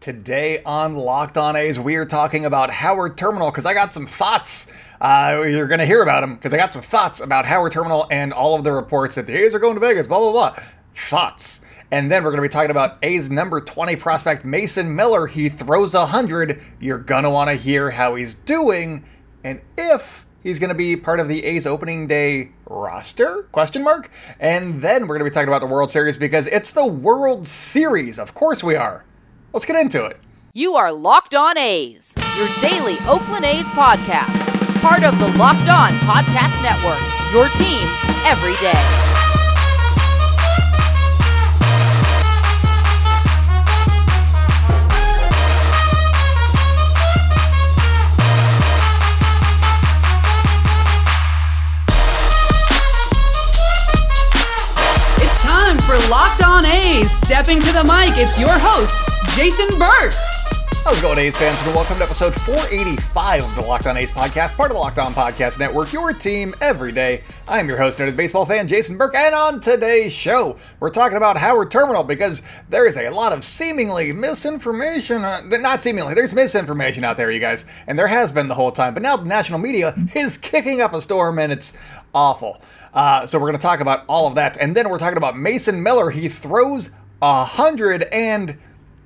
Today on Locked On A's, we are talking about Howard Terminal because I got some thoughts. Uh, you're going to hear about them because I got some thoughts about Howard Terminal and all of the reports that the A's are going to Vegas, blah, blah, blah. Thoughts. And then we're going to be talking about A's number 20 prospect Mason Miller. He throws 100. You're going to want to hear how he's doing and if he's going to be part of the A's opening day roster? Question mark. And then we're going to be talking about the World Series because it's the World Series. Of course we are. Let's get into it. You are Locked On A's, your daily Oakland A's podcast, part of the Locked On Podcast Network. Your team every day. It's time for Locked On A's. Stepping to the mic, it's your host, Jason Burke. How's it going, A's fans? And welcome to episode 485 of the Locked On A's podcast, part of the Locked On Podcast Network, your team every day. I'm your host, noted baseball fan Jason Burke, and on today's show, we're talking about Howard Terminal because there is a lot of seemingly misinformation. Uh, not seemingly, there's misinformation out there, you guys, and there has been the whole time. But now the national media is kicking up a storm, and it's awful. Uh, so we're going to talk about all of that, and then we're talking about Mason Miller. He throws a hundred and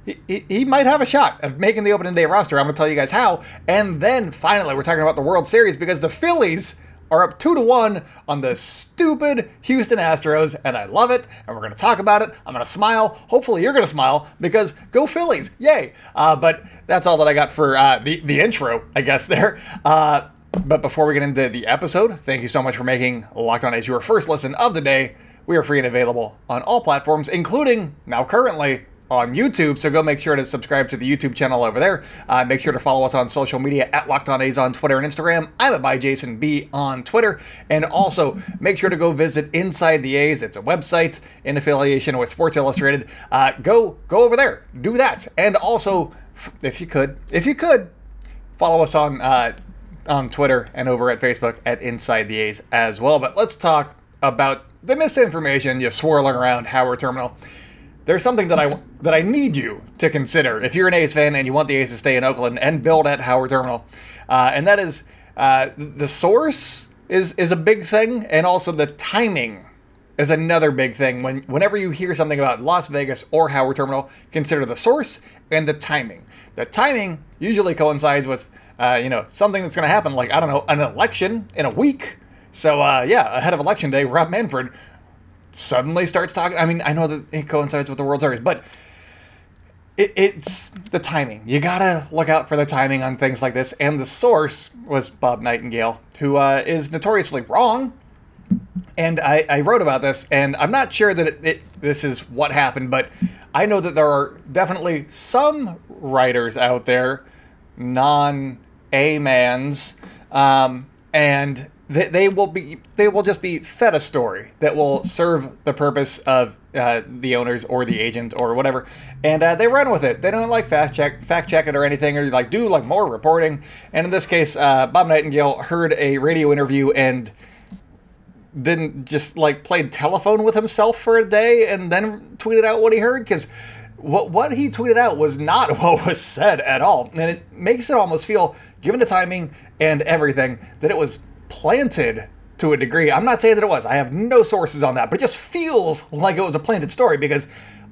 he, he, might have a shot of making the opening day roster. I'm going to tell you guys how. And then finally, we're talking about the World Series because the Phillies are up two to one on the stupid Houston Astros, and I love it. And we're going to talk about it. I'm going to smile. Hopefully, you're going to smile because go Phillies! Yay! Uh, but that's all that I got for uh, the the intro, I guess. There. Uh, but before we get into the episode, thank you so much for making Locked On A's your first listen of the day. We are free and available on all platforms, including now currently on YouTube. So go make sure to subscribe to the YouTube channel over there. Uh, make sure to follow us on social media at Locked On A's on Twitter and Instagram. I'm at by Jason B on Twitter, and also make sure to go visit Inside the A's. It's a website in affiliation with Sports Illustrated. Uh, go go over there, do that, and also if you could, if you could, follow us on. Uh, on Twitter and over at Facebook at Inside the A's as well. But let's talk about the misinformation you swirling around Howard Terminal. There's something that I that I need you to consider if you're an A's fan and you want the A's to stay in Oakland and build at Howard Terminal, uh, and that is uh, the source is is a big thing, and also the timing is another big thing. When whenever you hear something about Las Vegas or Howard Terminal, consider the source and the timing. The timing usually coincides with uh, you know something that's going to happen, like I don't know, an election in a week. So uh, yeah, ahead of election day, Rob Manfred suddenly starts talking. I mean, I know that it coincides with the World Series, but it, it's the timing. You gotta look out for the timing on things like this. And the source was Bob Nightingale, who uh, is notoriously wrong. And I, I, wrote about this, and I'm not sure that it, it, this is what happened, but I know that there are definitely some writers out there, non A mans, um, and they, they will be they will just be fed a story that will serve the purpose of uh, the owners or the agent or whatever, and uh, they run with it. They don't like fact check fact check it or anything, or like do like more reporting. And in this case, uh, Bob Nightingale heard a radio interview and didn't just like played telephone with himself for a day and then tweeted out what he heard because what what he tweeted out was not what was said at all, and it makes it almost feel, given the timing and everything, that it was planted to a degree. I'm not saying that it was. I have no sources on that, but it just feels like it was a planted story because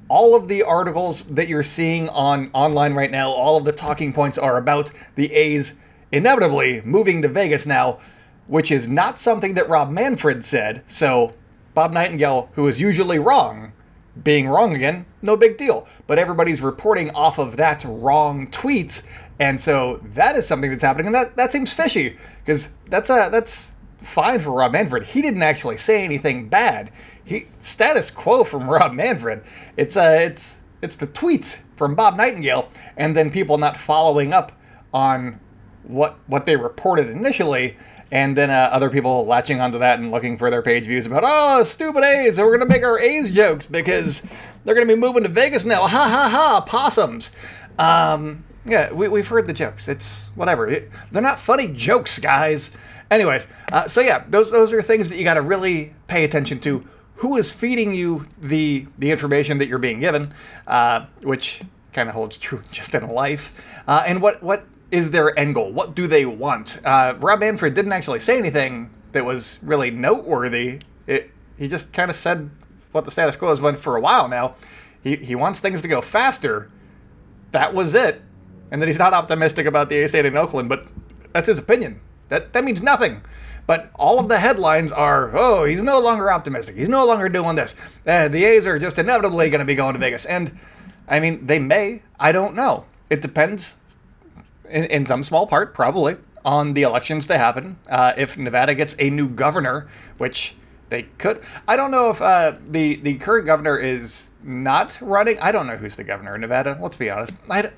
all of the articles that you're seeing on online right now, all of the talking points are about the A's inevitably moving to Vegas now, which is not something that Rob Manfred said. So Bob Nightingale, who is usually wrong, being wrong again, no big deal. But everybody's reporting off of that wrong tweet, and so that is something that's happening, and that, that seems fishy because that's a that's fine for Rob Manfred. He didn't actually say anything bad. He status quo from Rob Manfred. It's uh it's it's the tweets from Bob Nightingale, and then people not following up on what what they reported initially and then uh, other people latching onto that and looking for their page views about oh stupid A's we're gonna make our A's jokes because they're gonna be moving to Vegas now ha ha ha possums um, yeah we, we've heard the jokes it's whatever it, they're not funny jokes guys anyways uh, so yeah those those are things that you got to really pay attention to who is feeding you the the information that you're being given uh, which kind of holds true just in life. Uh, and what what is their end goal? What do they want? Uh, Rob Manfred didn't actually say anything that was really noteworthy. It, he just kind of said what the status quo has been for a while now. He, he wants things to go faster. That was it. And that he's not optimistic about the A State in Oakland, but that's his opinion. That, that means nothing. But all of the headlines are, oh, he's no longer optimistic. He's no longer doing this. Uh, the A's are just inevitably going to be going to Vegas. And, I mean, they may. I don't know. It depends, in, in some small part, probably, on the elections that happen. Uh, if Nevada gets a new governor, which they could. I don't know if uh, the, the current governor is not running. I don't know who's the governor in Nevada. Let's be honest. I,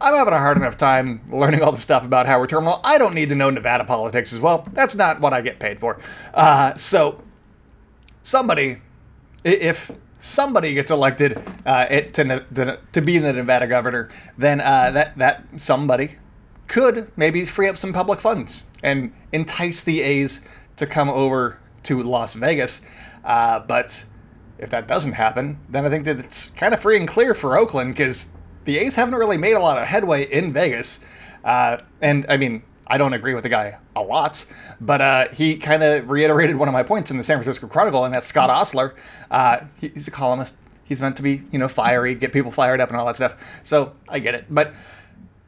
I'm having a hard enough time learning all the stuff about Howard Terminal. I don't need to know Nevada politics as well. That's not what I get paid for. Uh, so, somebody, if somebody gets elected uh, it, to, to be the Nevada governor, then uh, that that somebody could maybe free up some public funds and entice the A's to come over to Las Vegas. Uh, but if that doesn't happen, then I think that it's kind of free and clear for Oakland because the A's haven't really made a lot of headway in Vegas. Uh, and I mean, I don't agree with the guy a lot, but uh, he kind of reiterated one of my points in the San Francisco Chronicle, and that's Scott Ostler. Uh, he's a columnist. He's meant to be, you know, fiery, get people fired up, and all that stuff. So I get it. But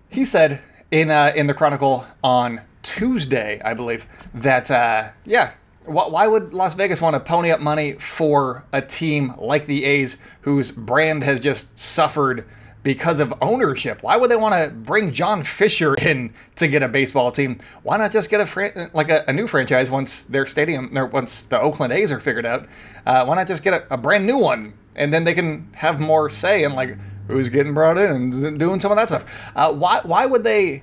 he said in uh, in the Chronicle on Tuesday, I believe, that uh, yeah, why would Las Vegas want to pony up money for a team like the A's, whose brand has just suffered? Because of ownership. Why would they want to bring John Fisher in to get a baseball team? Why not just get a fran- like a, a, new franchise once their stadium or once the Oakland A's are figured out? Uh, why not just get a, a, brand new one and then they can have more say in like who's getting brought in and doing some of that stuff? Uh, why why would they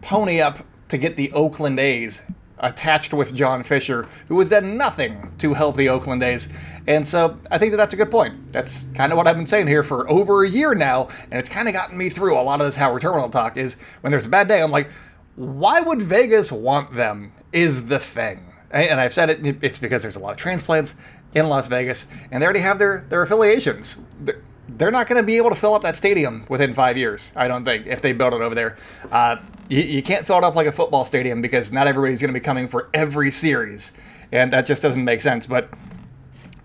pony up to get the Oakland A's attached with John Fisher, who has done nothing to help the Oakland A's. And so I think that that's a good point. That's kind of what I've been saying here for over a year now, and it's kind of gotten me through a lot of this Howard Terminal talk. Is when there's a bad day, I'm like, why would Vegas want them? Is the thing. And I've said it, it's because there's a lot of transplants in Las Vegas, and they already have their, their affiliations. They're, they're not going to be able to fill up that stadium within five years. I don't think if they build it over there. Uh, you, you, can't fill it up like a football stadium because not everybody's going to be coming for every series, and that just doesn't make sense. But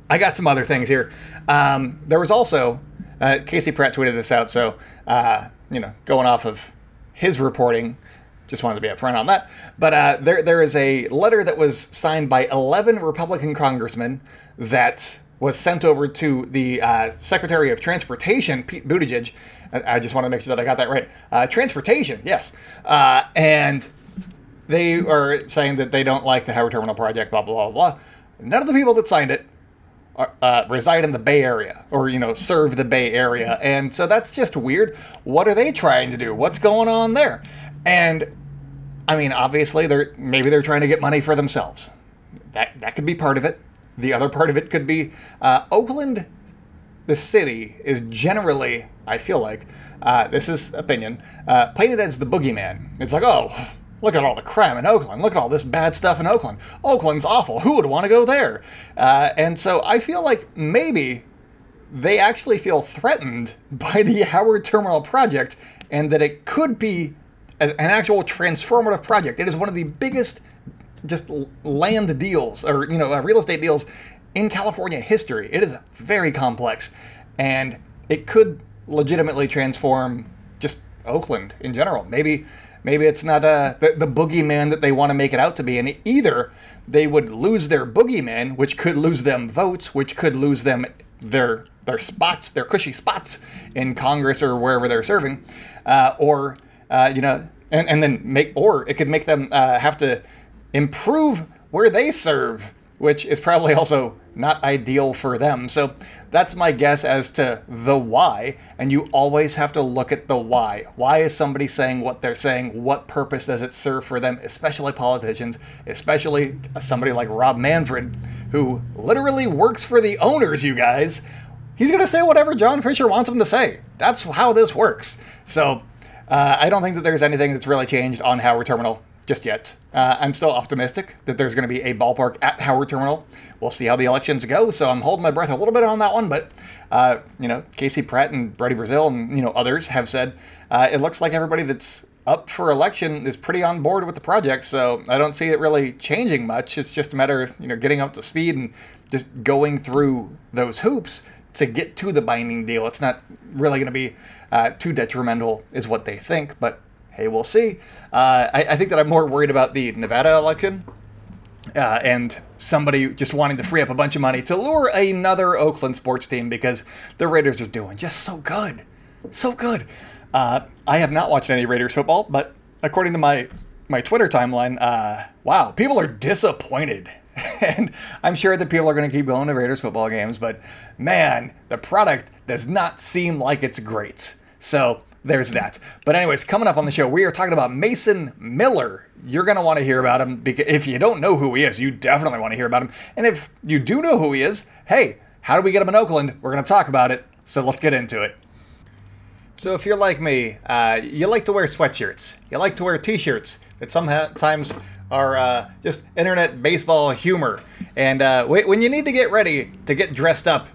I got some other things here. Um, there was also uh, Casey Pratt tweeted this out, so uh, you know, going off of his reporting. Just wanted to be upfront on that. But uh, there, there is a letter that was signed by 11 Republican congressmen that was sent over to the uh, Secretary of Transportation, Pete Buttigieg. I, just want to make sure that I got that right. Uh, transportation, yes. Uh, and they are saying that they don't like the Howard Terminal project, blah, blah, blah, blah. None of the people that signed it are, uh, reside in the Bay Area or, you know, serve the Bay Area. And so that's just weird. What are they trying to do? What's going on there? And I mean, obviously, they're maybe they're trying to get money for themselves. That that could be part of it. The other part of it could be uh, Oakland, the city, is generally, I feel like, uh, this is opinion, uh, painted as the boogeyman. It's like, oh, look at all the crime in Oakland. Look at all this bad stuff in Oakland. Oakland's awful. Who would want to go there? Uh, and so I feel like maybe they actually feel threatened by the Howard Terminal project and that it could be an actual transformative project. It is one of the biggest just land deals or you know uh, real estate deals in California history. It is very complex, and it could legitimately transform just Oakland in general. Maybe maybe it's not uh, the the boogeyman that they want to make it out to be, and either they would lose their boogeyman, which could lose them votes, which could lose them their their spots, their cushy spots in Congress or wherever they're serving, uh, or uh, you know, and, and then make or it could make them uh, have to improve where they serve, which is probably also not ideal for them. So that's my guess as to the why. And you always have to look at the why. Why is somebody saying what they're saying? What purpose does it serve for them, especially politicians, especially somebody like Rob Manfred, who literally works for the owners, you guys? He's going to say whatever John Fisher wants him to say. That's how this works. So uh, I don't think that there's anything that's really changed on Howard Terminal just yet. Uh, I'm still optimistic that there's going to be a ballpark at Howard Terminal. We'll see how the elections go, so I'm holding my breath a little bit on that one. But uh, you know, Casey Pratt and Brady Brazil and you know others have said uh, it looks like everybody that's up for election is pretty on board with the project. So I don't see it really changing much. It's just a matter of you know getting up to speed and just going through those hoops to get to the binding deal. It's not really going to be uh, too detrimental, is what they think. But hey, we'll see. Uh, I, I, think that I'm more worried about the Nevada election uh, and somebody just wanting to free up a bunch of money to lure another Oakland sports team because the Raiders are doing just so good. So good. Uh, I have not watched any Raiders football, but according to my my Twitter timeline, uh, wow, people are disappointed and I'm sure that people are going to keep going to Raiders football games, but man, the product does not seem like it's great. So there's that. But anyways, coming up on the show, we are talking about Mason Miller. You're going to want to hear about him because if you don't know who he is, you definitely want to hear about him. And if you do know who he is, hey, how do we get him in Oakland? We're going to talk about it. So let's get into it. So if you're like me, uh, you like to wear sweatshirts, you like to wear t-shirts that sometimes are uh, just internet baseball humor. And uh, when you need to get ready to get dressed up,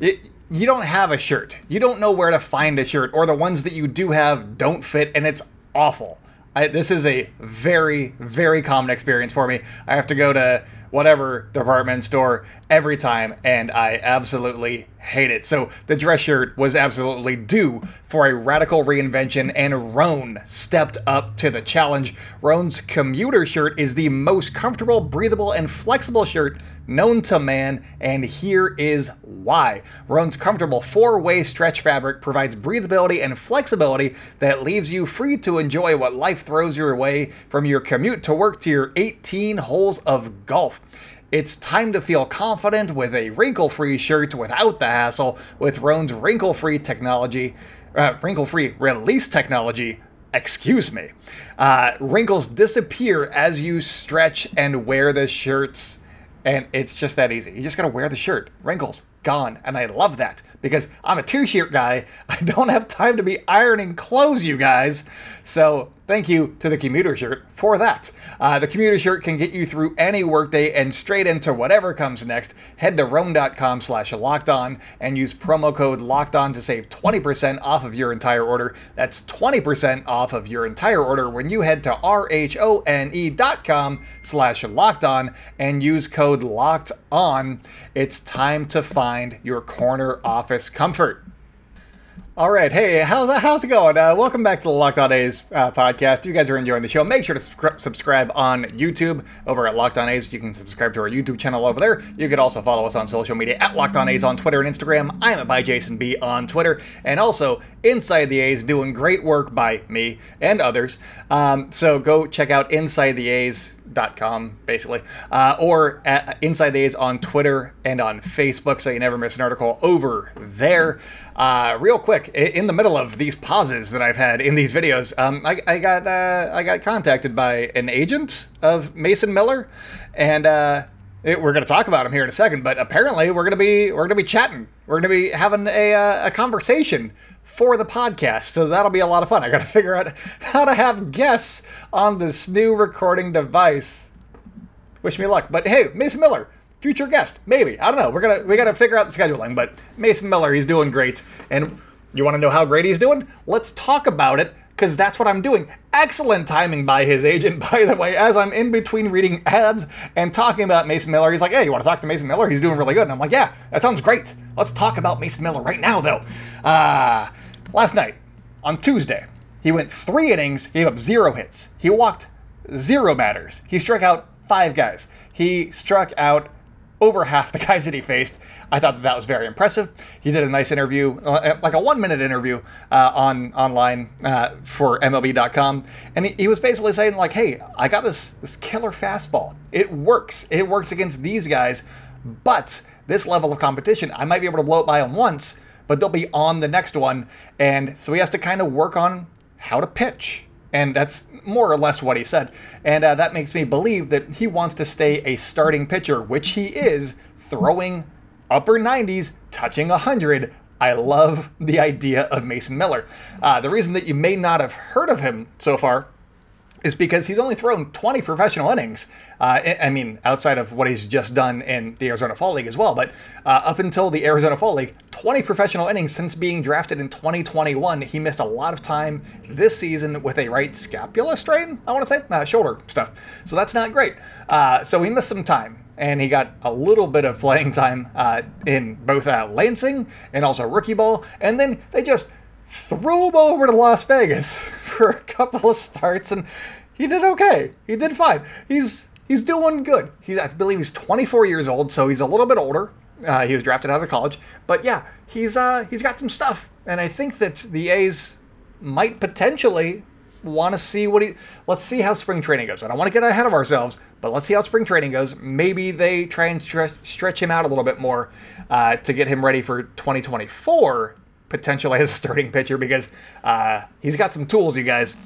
it, you don't have a shirt. You don't know where to find a shirt, or the ones that you do have don't fit, and it's awful. I, this is a very, very common experience for me. I have to go to whatever department store every time, and I absolutely hate it. So the dress shirt was absolutely due for a radical reinvention, and Rhone stepped up to the challenge. Rhone's commuter shirt is the most comfortable, breathable, and flexible shirt known to man, and here is why. Rhone's comfortable four way stretch fabric provides breathability and flexibility that leaves you free to enjoy what life throws your way from your commute to work to your 18 holes of golf. It's time to feel confident with a wrinkle free shirt without the hassle with Rhone's wrinkle free technology, uh, wrinkle free release technology. Excuse me. Uh, wrinkles disappear as you stretch and wear the shirts, and it's just that easy. You just gotta wear the shirt. Wrinkles gone, and I love that because I'm a t-shirt guy. I don't have time to be ironing clothes, you guys. So thank you to the commuter shirt for that. Uh, the commuter shirt can get you through any workday and straight into whatever comes next. Head to rhone.com slash locked on and use promo code locked on to save 20% off of your entire order. That's 20% off of your entire order when you head to R-H-O-N-E.com slash locked on and use code locked on. It's time to find your corner office comfort. All right, hey, how's how's it going? Uh, welcome back to the Locked On A's uh, podcast. You guys are enjoying the show. Make sure to subscribe on YouTube over at Locked On A's. You can subscribe to our YouTube channel over there. You could also follow us on social media at Locked On A's on Twitter and Instagram. I am by Jason B on Twitter, and also Inside the A's doing great work by me and others. Um, so go check out Inside the A's com basically uh, or at inside the a's on twitter and on facebook so you never miss an article over there. Uh, real quick in the middle of these pauses that i've had in these videos um, I, I, got uh, i got contacted by an agent of mason miller and uh, it, we're going to talk about him here in a second but apparently we're going to be we're going to be chatting. We're going to be having a, uh, a conversation for the podcast. So that'll be a lot of fun. I got to figure out how to have guests on this new recording device. Wish me luck. But hey, Mason Miller, future guest, maybe. I don't know. We're gonna we gotta figure out the scheduling. But Mason Miller, he's doing great. And you want to know how great he's doing? Let's talk about it because that's what I'm doing. Excellent timing by his agent, by the way, as I'm in between reading ads and talking about Mason Miller. He's like, hey, you want to talk to Mason Miller? He's doing really good. And I'm like, yeah, that sounds great. Let's talk about Mason Miller right now, though. Uh, Last night, on Tuesday, he went three innings, gave up zero hits. He walked zero batters. He struck out five guys. He struck out over half the guys that he faced. I thought that that was very impressive. He did a nice interview, uh, like a one-minute interview uh, on online uh, for MLB.com, and he, he, was basically saying like, "Hey, I got this this killer fastball. It works. It works against these guys, but this level of competition, I might be able to blow it by him once." But they'll be on the next one. And so he has to kind of work on how to pitch. And that's more or less what he said. And uh, that makes me believe that he wants to stay a starting pitcher, which he is, throwing upper 90s, touching 100. I love the idea of Mason Miller. Uh, the reason that you may not have heard of him so far is because he's only thrown 20 professional innings. Uh, I mean, outside of what he's just done in the Arizona Fall League as well, but uh, up until the Arizona Fall League, 20 professional innings since being drafted in 2021. He missed a lot of time this season with a right scapula strain, I want to say, uh, shoulder stuff. So that's not great. Uh, so he missed some time. And he got a little bit of playing time uh, in both uh, Lansing and also rookie ball. And then they just threw him over to Las Vegas for a couple of starts, and he did okay. He did fine. He's he's doing good. He's I believe he's 24 years old, so he's a little bit older. Uh, he was drafted out of college, but yeah, he's uh, he's got some stuff, and I think that the A's might potentially want to see what he. Let's see how spring training goes. I don't want to get ahead of ourselves, but let's see how spring training goes. Maybe they try and stretch, stretch him out a little bit more uh, to get him ready for 2024 potentially as a starting pitcher because uh, he's got some tools, you guys.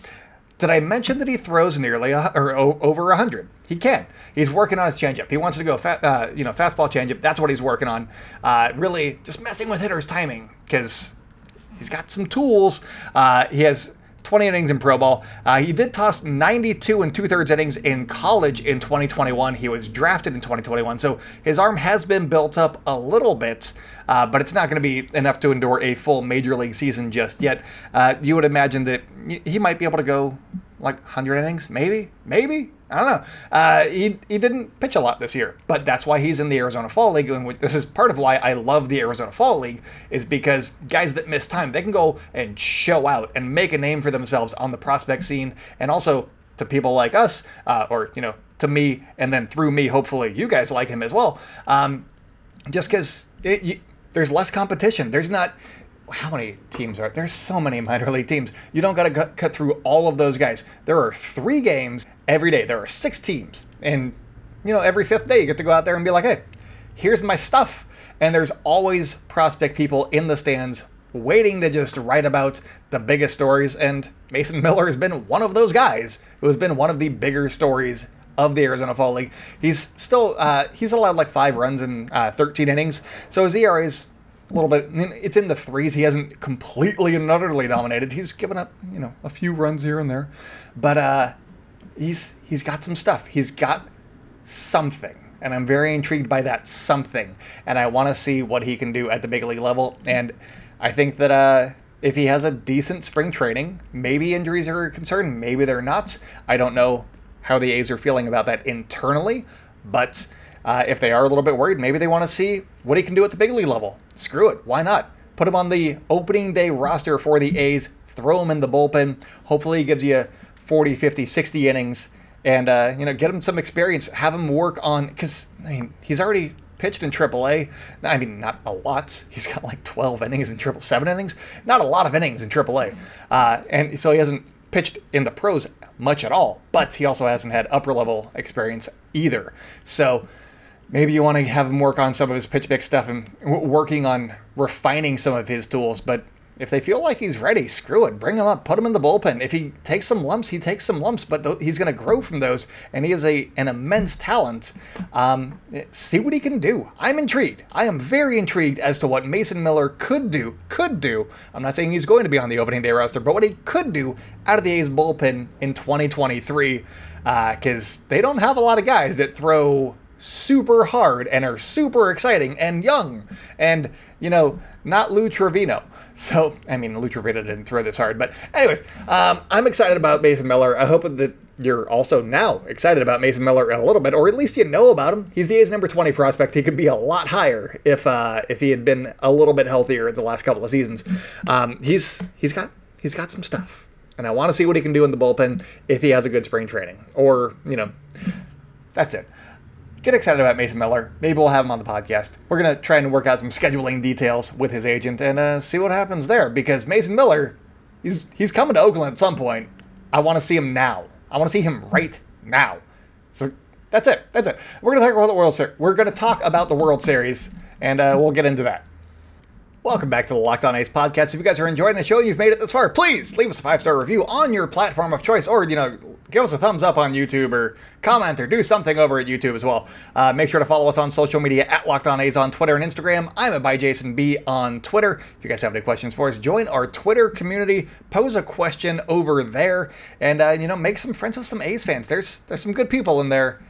Did I mention that he throws nearly a, or o- over 100? He can. He's working on his changeup. He wants to go, fat, uh, you know, fastball changeup. That's what he's working on. Uh, really, just messing with hitters' timing because he's got some tools. Uh, he has 20 innings in pro ball. Uh, he did toss 92 and two thirds innings in college in 2021. He was drafted in 2021, so his arm has been built up a little bit, uh, but it's not going to be enough to endure a full major league season just yet. Uh, you would imagine that he might be able to go like 100 innings, maybe, maybe. I don't know. Uh, he, he didn't pitch a lot this year, but that's why he's in the Arizona Fall League. And this is part of why I love the Arizona Fall League, is because guys that miss time, they can go and show out and make a name for themselves on the prospect scene, and also to people like us, uh, or you know, to me, and then through me, hopefully you guys like him as well. Um, just because there's less competition. There's not how many teams are there's so many minor league teams. You don't got to cut through all of those guys. There are three games every day. There are six teams. And you know every fifth day you get to go out there and be like hey here's my stuff. And there's always prospect people in the stands waiting to just write about the biggest stories. And mason miller has been one of those guys who has been one of the bigger stories of the Arizona Fall League. He's still uh, he's allowed like five runs in uh, 13 innings, so his ERA is a little bit. It's in the threes. He hasn't completely and utterly dominated. He's given up, you know, a few runs here and there, but uh, he's he's got some stuff. He's got something, and I'm very intrigued by that something. And I want to see what he can do at the big league level. And I think that uh, if he has a decent spring training, maybe injuries are a concern, maybe they're not. I don't know how the A's are feeling about that internally, but uh, if they are a little bit worried, maybe they want to see what he can do at the big league level. Screw it. Why not? Put him on the opening day roster for the A's, throw him in the bullpen. Hopefully, he gives you 40, 50, 60 innings and, uh, you know, get him some experience. Have him work on, because, I mean, he's already pitched in AAA. I mean, not a lot. He's got like 12 innings in triple seven innings. Not a lot of innings in AAA. Uh, and so he hasn't pitched in the pros much at all, but he also hasn't had upper level experience either. So, maybe you want to have him work on some of his pitch mix stuff and working on refining some of his tools. But if they feel like he's ready, screw it. Bring him up, put him in the bullpen. If he takes some lumps, he takes some lumps, but th- he's going to grow from those, and he is a an immense talent. Um, see what he can do. I'm intrigued. I am very intrigued as to what Mason Miller could do. Could do. I'm not saying he's going to be on the opening day roster, but what he could do out of the A's bullpen in 2023, because uh, they don't have a lot of guys that throw super hard and are super exciting and young and, you know, not Lou Trivino. So, I mean, Lou Trivino didn't throw this hard. But, anyways, um, I'm excited about Mason Miller. I hope that you're also now excited about Mason Miller a little bit, or at least you know about him. He's the A's number 20 prospect. He could be a lot higher if uh, if he had been a little bit healthier the last couple of seasons. Um, he's he's got he's got some stuff, and I want to see what he can do in the bullpen if he has a good spring training, or you know, that's it get excited about Mason Miller. Maybe we'll have him on the podcast. We're going to try and work out some scheduling details with his agent and uh, see what happens there because Mason Miller, he's, he's coming to Oakland at some point. I want to see him now. I want to see him right now. So that's it. That's it. We're going to talk about the World Series. We're going to talk about the World Series, and uh, we'll get into that. Welcome back to the Locked On A's podcast. If you guys are enjoying the show and you've made it this far, please leave us a five star review on your platform of choice, or you know, give us a thumbs up on YouTube or comment or do something over at YouTube as well. Uh, make sure to follow us on social media at Locked On A's on Twitter and Instagram. I'm at by Jason B on Twitter. If you guys have any questions for us, join our Twitter community, pose a question over there, and uh, you know make some friends with some A's fans. There's there's some good people in there,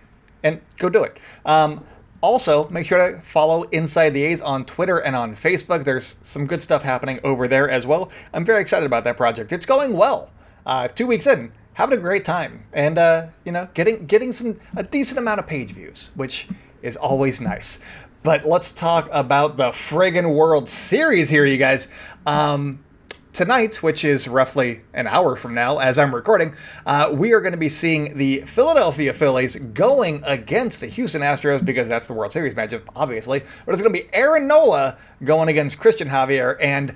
and go do it. Um, also, make sure to follow Inside the A's on Twitter and on Facebook. There's some good stuff happening over there as well. I'm very excited about that project. It's going well. Uh, two weeks in, having a great time, and uh, you know, getting getting some a decent amount of page views, which is always nice. But let's talk about the friggin' World Series here, you guys. Um, tonight, which is roughly an hour from now as I'm recording, uh, we are going to be seeing the Philadelphia Phillies going against the Houston Astros because that's the World Series matchup, obviously. But it's going to be Aaron Nola going against Cristian Javier. And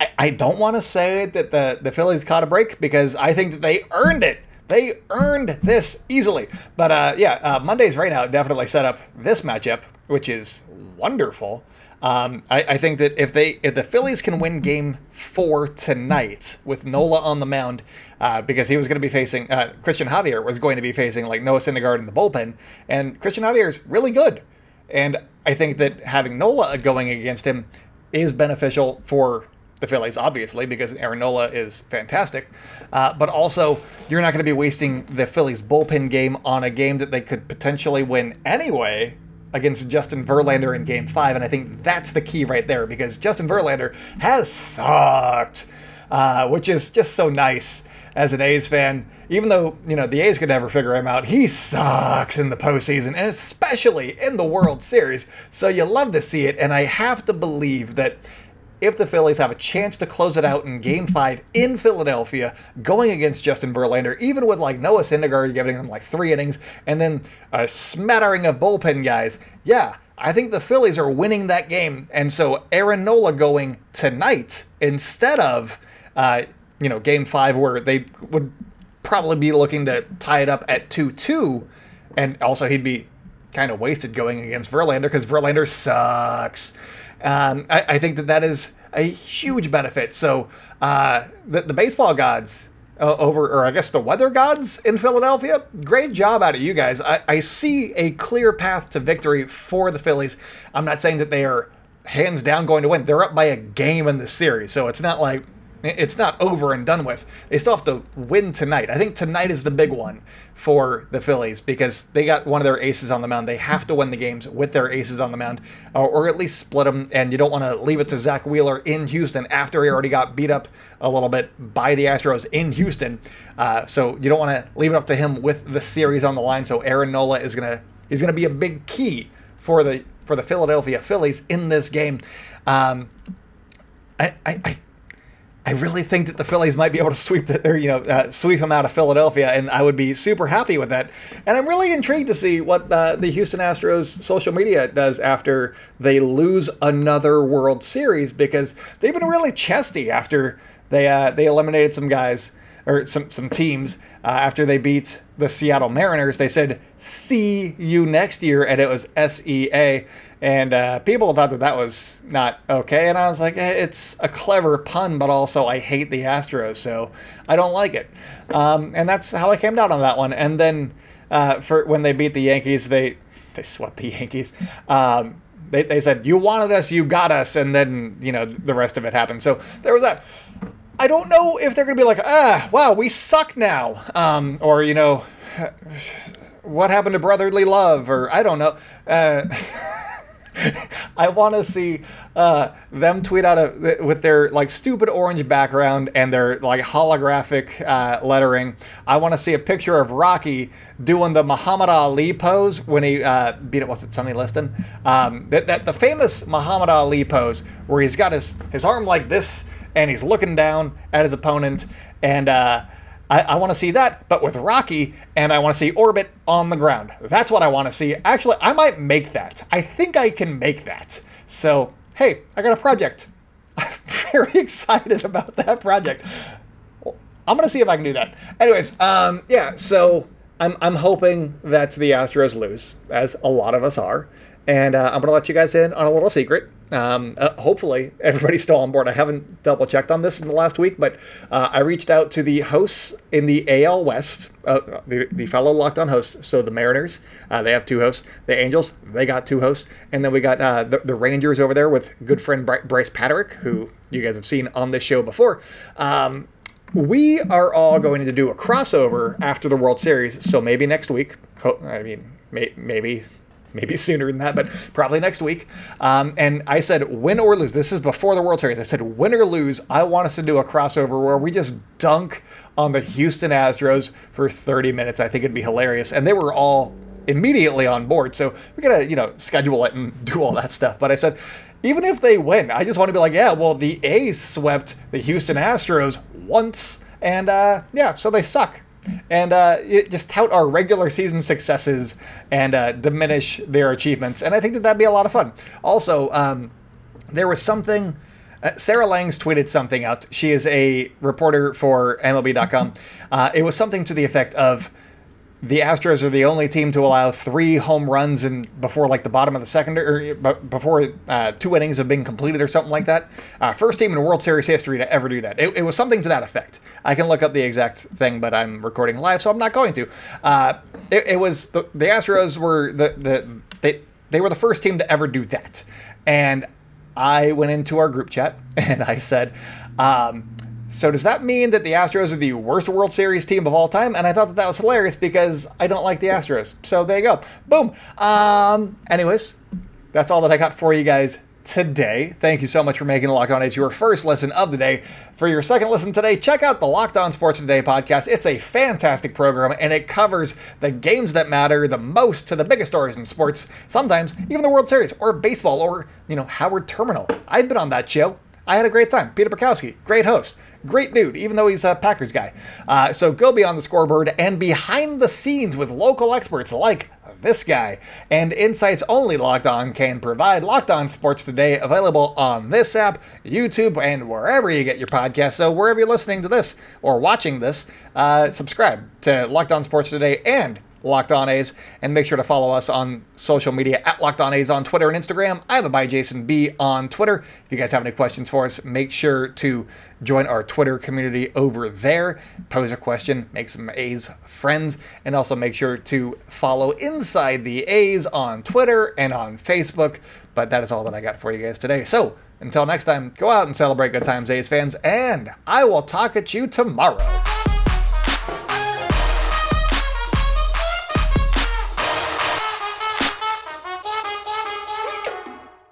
I, I don't want to say that the, the Phillies caught a break because I think that they earned it. They earned this easily. But uh, yeah, uh, Monday's right now definitely set up this matchup, which is wonderful. Um, I, I, think that if they if the Phillies can win Game Four tonight with Nola on the mound, uh, because he was going to be facing uh, Cristian Javier was going to be facing like Noah Syndergaard in the bullpen, and Cristian Javier is really good, and I think that having Nola going against him is beneficial for the Phillies, obviously, because Aaron Nola is fantastic. Uh, but also, you're not going to be wasting the Phillies bullpen game on a game that they could potentially win anyway against Justin Verlander in game five. And I think that's the key right there because Justin Verlander has sucked, uh, which is just so nice as an A's fan. Even though, you know, the A's could never figure him out, he sucks in the postseason and especially in the World Series. So you love to see it. And I have to believe that if the Phillies have a chance to close it out in Game Five in Philadelphia, going against Justin Verlander, even with like Noah Syndergaard giving them like three innings, and then a smattering of bullpen guys, yeah, I think the Phillies are winning that game, and so Aaron Nola going tonight instead of, uh, you know, Game Five where they would probably be looking to tie it up at two-two, and also he'd be kind of wasted going against Verlander because Verlander sucks. Um, I, I, think that that is a huge benefit. So uh, the, the baseball gods uh, over, or I guess the weather gods in Philadelphia, great job out of you guys. I, I see a clear path to victory for the Phillies. I'm not saying that they are hands down going to win. They're up by a game in the series, so it's not like it's not over and done with. They still have to win tonight. I think tonight is the big one for the Phillies because they got one of their aces on the mound. They have to win the games with their aces on the mound, or, or at least split them. And you don't want to leave it to Zack Wheeler in Houston after he already got beat up a little bit by the Astros in Houston. Uh, so you don't want to leave it up to him with the series on the line. So Aaron Nola is gonna is gonna be a big key for the for the Philadelphia Phillies in this game. Um, I, I, I I really think that the Phillies might be able to sweep the, or you know uh, sweep them out of Philadelphia, and I would be super happy with that. And I'm really intrigued to see what uh, the Houston Astros social media does after they lose another World Series because they've been really chesty after they uh, they eliminated some guys or some some teams uh, after they beat the Seattle Mariners. They said "see you next year," and it was S E A. And uh, people thought that that was not okay. And I was like, eh, it's a clever pun, but also I hate the Astros, so I don't like it. Um, and that's how I came down on that one. And then uh, for when they beat the Yankees, they they swept the Yankees. Um, they, they said, You wanted us, you got us. And then, you know, the rest of it happened. So there was that. I don't know if they're going to be like, ah, wow, we suck now. Um, or, you know, what happened to brotherly love? Or I don't know. Uh, I want to see uh, them tweet out a, with their like stupid orange background and their like holographic uh, lettering. I want to see a picture of Rocky doing the Muhammad Ali pose when he uh, beat it. Was it Sonny Liston? Um, that, that the famous Muhammad Ali pose where he's got his his arm like this and he's looking down at his opponent and. Uh, I, I want to see that, but with Rocky, and I want to see Orbit on the ground. That's what I want to see. Actually, I might make that. I think I can make that. So, hey, I got a project. I'm very excited about that project. I'm gonna see if I can do that. Anyways, um, yeah. So I'm I'm hoping that the Astros lose, as a lot of us are, and uh, I'm gonna let you guys in on a little secret. Um, uh, hopefully, everybody's still on board. I haven't double checked on this in the last week, but uh, I reached out to the hosts in the AL West, uh, the, the fellow Locked On hosts. So the Mariners, uh, they have two hosts. The Angels, they got two hosts. And then we got uh, the, the, Rangers over there with good friend Bryce Patrick, who you guys have seen on this show before. Um, we are all going to do a crossover after the World Series. So maybe next week. I mean, may, maybe maybe sooner than that, but probably next week. Um, and I said, win or lose. This is before the World Series. I said, win or lose. I want us to do a crossover where we just dunk on the Houston Astros for 30 minutes. I think it'd be hilarious. And they were all immediately on board. So we gotta, you know, schedule it and do all that stuff. But I said, even if they win, I just want to be like, yeah, well, the A's swept the Houston Astros once. And uh, yeah, so they suck and uh, just tout our regular season successes and uh, diminish their achievements. And I think that that'd be a lot of fun. Also, um, there was something. Uh, Sarah Langs tweeted something out. She is a reporter for MLB.com. Uh, it was something to the effect of the Astros are the only team to allow three home runs in before like the bottom of the second or before uh, two innings have been completed or something like that. Uh, first team in World Series history to ever do that. It, it, was something to that effect. I can look up the exact thing, but I'm recording live, so I'm not going to. Uh, it, it, was the, the Astros were the, the they they were the first team to ever do that, and I went into our group chat and I said. Um, so does that mean that the Astros are the worst World Series team of all time? And I thought that that was hilarious because I don't like the Astros. So there you go. Boom. Um, anyways, that's all that I got for you guys today. Thank you so much for making the Locked On A's your first listen of the day. For your second listen today, check out the Locked On Sports Today podcast. It's a fantastic program and it covers the games that matter the most to the biggest stories in sports, sometimes even the World Series or baseball or, you know, Howard Terminal. I've been on that show. I had a great time. Peter Bukowski, great host. Great dude, even though he's a Packers guy. Uh, so go beyond the scoreboard and behind the scenes with local experts like this guy. And insights only Locked On can provide. Locked On Sports Today, available on this app, YouTube, and wherever you get your podcast. So wherever you're listening to this or watching this, uh, subscribe to Locked On Sports Today and Locked On A's, and make sure to follow us on social media at Locked On A's on Twitter and Instagram. I have a by Jason B on Twitter. If you guys have any questions for us, make sure to join our Twitter community over there. Pose a question, make some A's friends, and also make sure to follow Inside the A's on Twitter and on Facebook. But that is all that I got for you guys today. So until next time, go out and celebrate good times, A's fans, and I will talk at you tomorrow.